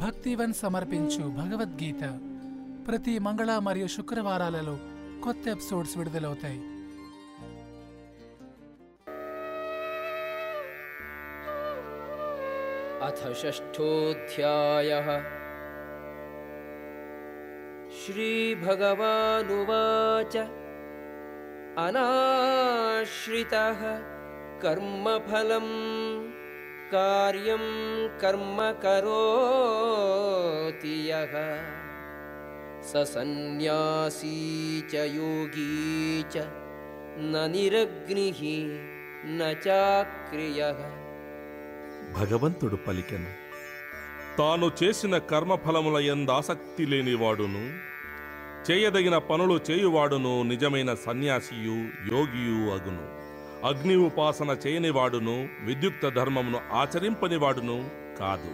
భక్తివన్ సమర్పించు భగవద్గీత ప్రతి మంగళ మరియు శుక్రవారాలలో కొత్త ఎపిసోడ్స్ విడుదలవుతాయి अथ षष्ठोऽध्यायः श्रीभगवानुवाच अनाश्रितः कर्मफलं कार्यं कर्म करोति यः स सन्न्यासी च योगी च न निरग्निः न चाक्रियः భగవంతుడు పలికెను తాను చేసిన కర్మఫలముల ఎందాసక్తి లేనివాడును చేయదగిన పనులు చేయువాడును నిజమైన సన్యాసియు యోగియు అగును అగ్ని ఉపాసన చేయనివాడును విద్యుక్త ధర్మమును ఆచరింపనివాడును కాదు.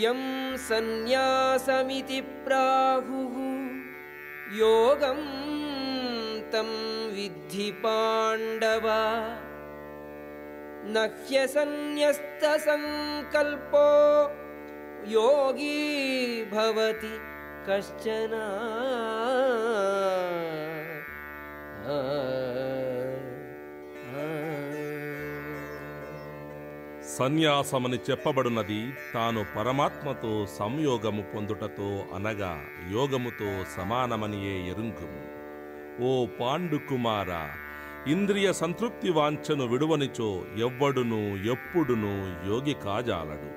యం సన్యాసమితి ప్రాహు యోగం తం విద్ధి పాండవ. నహ్య సన్యస్త సంకల్పో యోగీ భవతి కశ్చన. సన్యాసమని చెప్పబడినది తాను పరమాత్మతో సంయోగము పొందుటతో అనగా యోగముతో సమానమనియే ఎరుంగుము. ఓ పాండుకుమార ఇంద్రియ సంతృప్తి వాంఛను విడువనిచో ఎవ్వడును ఎప్పుడును యోగి కాజాలడు.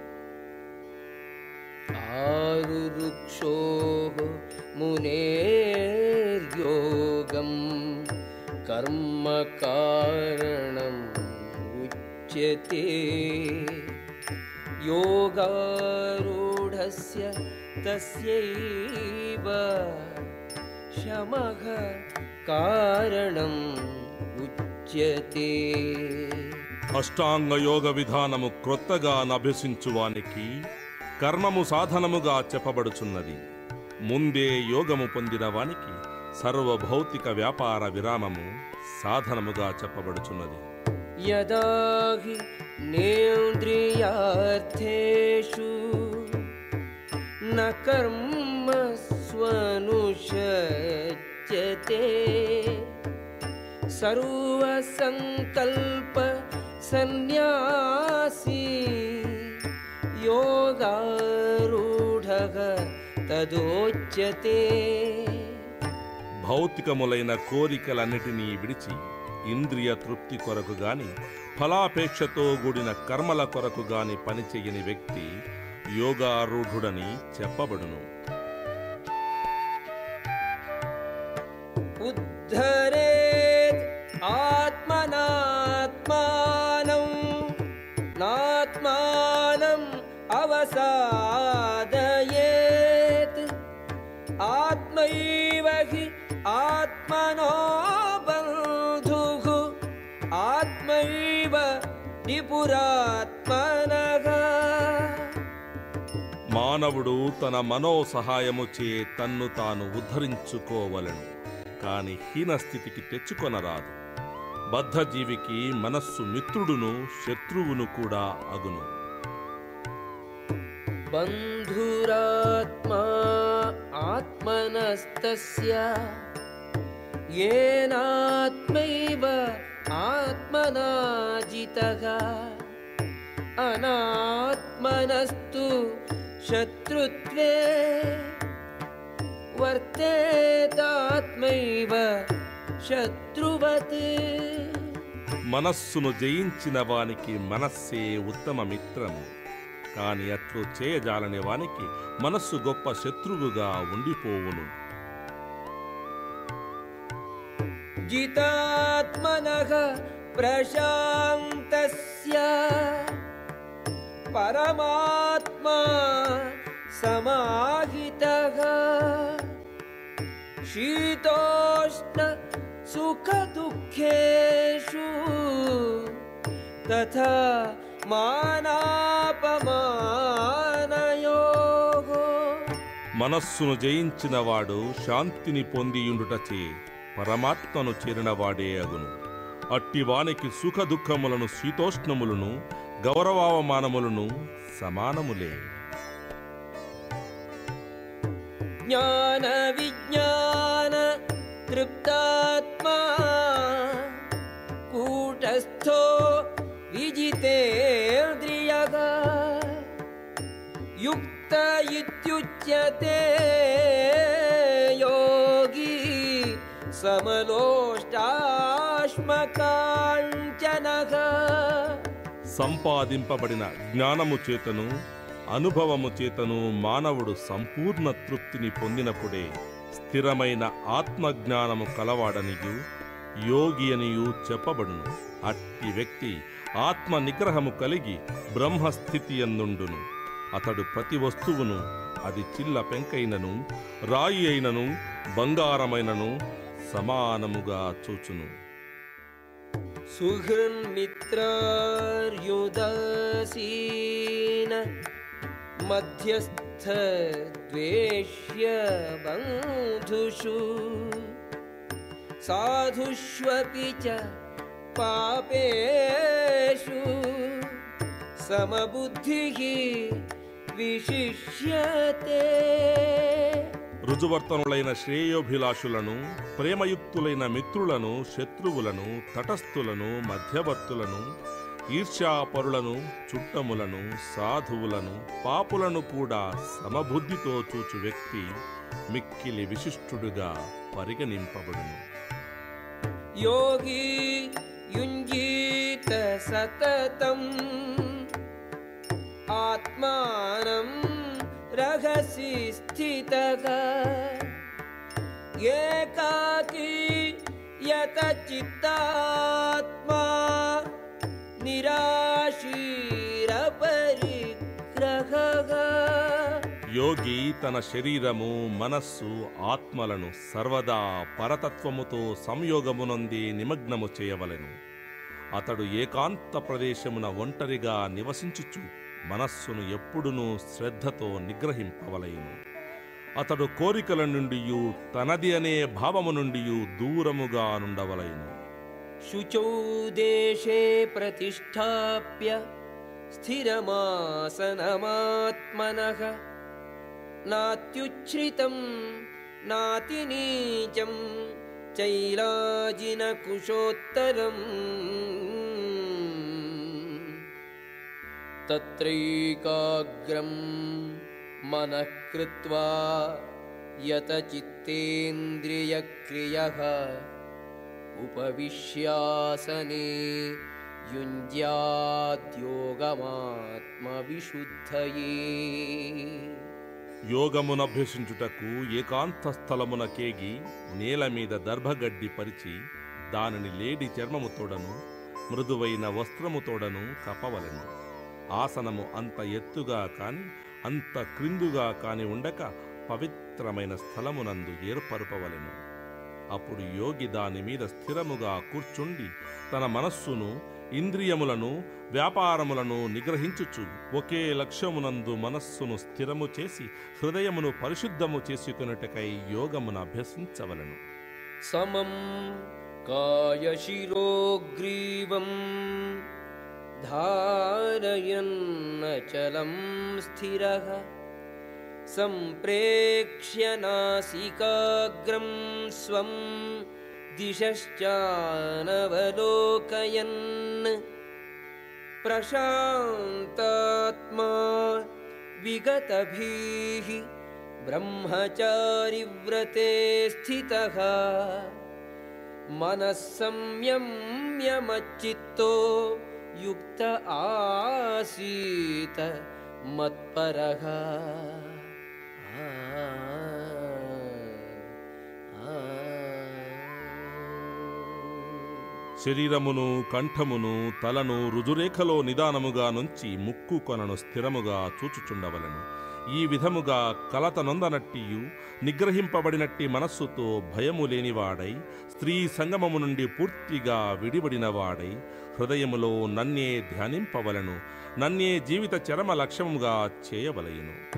ఆరుక్షో మునేర్యోగం उच्यते योगारूढस्य तस्यैव शमः कारणम् उच्यते అష్టాంగ యోగ విధానము క్రొత్తగా నభ్యసించువానికి కర్మము సాధనముగా చెప్పబడుచున్నది ముందే యోగము పొందిన వానికి సర్వభౌతిక వ్యాపార విరామము సాధనముగా చెప్పబడుచున్నది यदा हि नेन्द्रियार्थेषु न कर्म स्वनुषज्यते सर्वसङ्कल्प सन्न्यासी योगारूढः तदोच्यते భౌతికములైన కోరికలన్నిటినీ విడిచి ఇంద్రియ తృప్తి కొరకు గాని ఫలాపేక్షతో కూడిన కర్మల కొరకు గాని పనిచేయని వ్యక్తి యోగారూఢుడని చెప్పబడును. ఉద్ధరేత్ ఆత్మనాత్మానం ఆత్మనో నిపురాత్మనగ. మానవుడు తన మనో సహాయము చే తన్ను తాను ఉద్ధరించుకోవలను కాని హీనస్థితికి తెచ్చుకొనరాదు. బద్ధజీవికి మనస్సు మిత్రుడును శత్రువును కూడా అగును. బంధురాత్మా ఆత్మనస్తస్య ఏనాత్మైవ ఆత్మనాజితః అనాత్మనస్తు శత్రుత్వే వర్తేతాత్మైవ శత్రువత్ మనస్సును జయించిన వానికి మనస్సే ఉత్తమ మిత్రము. కాని అట్లు చేయజాలనే వానికి మనస్సు గొప్ప శత్రువుగా ఉండిపోవును. जितात्मनः प्रशान्तस्य परमात्मा समाहितः शीतोष्ण सुखदुःखेषु तथा मानापमानयोः మనస్సును జయించిన వాడు శాంతిని పొందియుండుటచే పరమాత్మను చేరినవాడే అగును. అట్టివానికి సుఖదుఖములను శీతోష్ణములను గౌరవావమానములను సమానములే. జ్ఞాన విజ్ఞాన తృప్తాత్మా కూటస్థో విజితేంద్రియ యుక్త ఇత్యుచ్యతే సమలోష్టాశ్మకాంచన. సంపాదింపబడిన జ్ఞానము చేతను అనుభవము చేతను మానవుడు సంపూర్ణ తృప్తిని పొందినప్పుడే స్థిరమైన ఆత్మజ్ఞానము కలవాడనియు యోగి అనియు చెప్పబడును. అట్టి వ్యక్తి ఆత్మ నిగ్రహము కలిగి బ్రహ్మస్థితి అందుండును అతడు ప్రతి వస్తువును అది చిల్ల పెంకైనను రాయి అయినను బంగారమైనను సమానముగా చూచును सुहृन्मित्रार्युदासीन मध्यस्थद्वेष्य बन्धुषु साधुष्वपि च पापेषु समबुद्धिः विशिष्यते రుజువర్తనులైన శ్రేయోభిలాషులను ప్రేమయుక్తులైన మిత్రులను శత్రువులను తటస్థులను మధ్యవర్తులను ఈర్ష్యాపరులను చుట్టములను సాధువులను పాపులను కూడా సమబుద్ధితో చూచు వ్యక్తి మిక్కిలి విశిష్టుడుగా పరిగణింపబడును. యోగి యుంజీత సతతం ఆత్మానం रहसि स्थितः एकाकी यतचित्तात्मा निराशीरपरिग्रहः యోగి తన శరీరము మనస్సు ఆత్మలను సర్వదా పరతత్వముతో సంయోగమునంది నిమగ్నము చేయవలెను అతడు ఏకాంత ప్రదేశమున ఒంటరిగా నివసించుచు మనస్సును ఎప్పుడునూ శ్రద్ధతో నిగ్రహింపవలయను అతడు కోరికల నుండి తనది అనే భావము నుండి దూరముగా నుండవలైను. శుచౌ దేశే ప్రతిష్టాప్య స్థిరమాసనమాత్మన. నాత్యుచ్ఛ్రితం నాతినీచం చైలాజిన కుశోత్తరం तत्रैकाग्रं मनः कृत्वा यतचित्तेन्द्रियक्रियः उपविश्यासने युञ्ज्याद्योगमात्मविशुद्धये యోగమునభ్యసించుటకు ఏకాంత స్థలమున కేగి నేల మీద దర్భగడ్డి పరిచి దానిని లేడి చర్మముతోడను మృదువైన వస్త్రముతోడను కప్పవలెను ఆసనము అంత ఎత్తుగా కాని అంత క్రిందుగా కాని ఉండక పవిత్రమైన స్థలమునందు ఏర్పరపవలెను. అప్పుడు యోగి దాని మీద స్థిరముగా కూర్చుండి తన మనస్సును ఇంద్రియములను వ్యాపారములను నిగ్రహించుచు ఒకే లక్ష్యమునందు మనస్సును స్థిరము చేసి హృదయమును పరిశుద్ధము చేసుకున్నటకై యోగమును అభ్యసించవలను. సమం కాయశిరోగ్రీవం धारयन्नचलं स्थिरः सम्प्रेक्ष्य नासिकाग्रं स्वं दिशश्चानवलोकयन्। प्रशान्तात्मा विगतभिः ब्रह्मचारिव्रते स्थितः। मनः संयम्यमच्चित्तो युक्त आसीत मत्परः आ, आ। శరీరమును కంఠమును తలను రుజురేఖలో నిదానముగా నుంచి ముక్కు కొనను స్థిరముగా చూచుచుండవలను ఈ విధముగా కలతనొందనట్టియు నిగ్రహింపబడినట్టి మనస్సుతో భయము లేనివాడై స్త్రీ సంగమము నుండి పూర్తిగా విడిబడినవాడై హృదయములో నన్నే ధ్యానింపవలను నన్నే జీవిత చరమ లక్ష్యముగా చేయవలయను.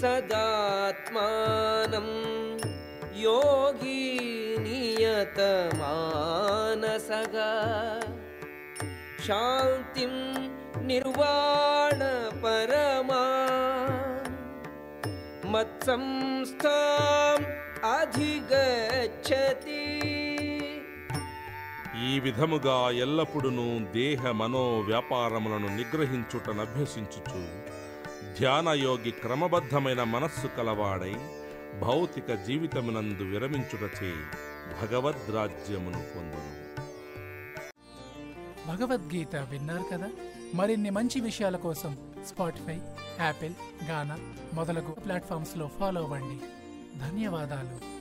సదాత్మానం యోగి నియతమానసగా. శాంతిం నిర్వాణ పరమా. మత్సంస్థాం అధిగచ్చతి. ఈ విధముగా ఎల్లప్పుడూ దేహ మనో వ్యాపారములను నిగ్రహించుటను నిగ్రహించుటనభ్యసించుచు ధ్యానయోగి క్రమబద్ధమైన మనస్సు కలవాడై భౌతిక జీవితమునందు విరమించుటచే భగవద్రాజ్యమును పొందును. భగవద్గీత విన్నారు కదా? మరిన్ని మంచి విషయాల కోసం స్పాటిఫై యాపిల్ గానా మొదలగు ప్లాట్ఫామ్స్లో ఫాలో అవ్వండి. ధన్యవాదాలు.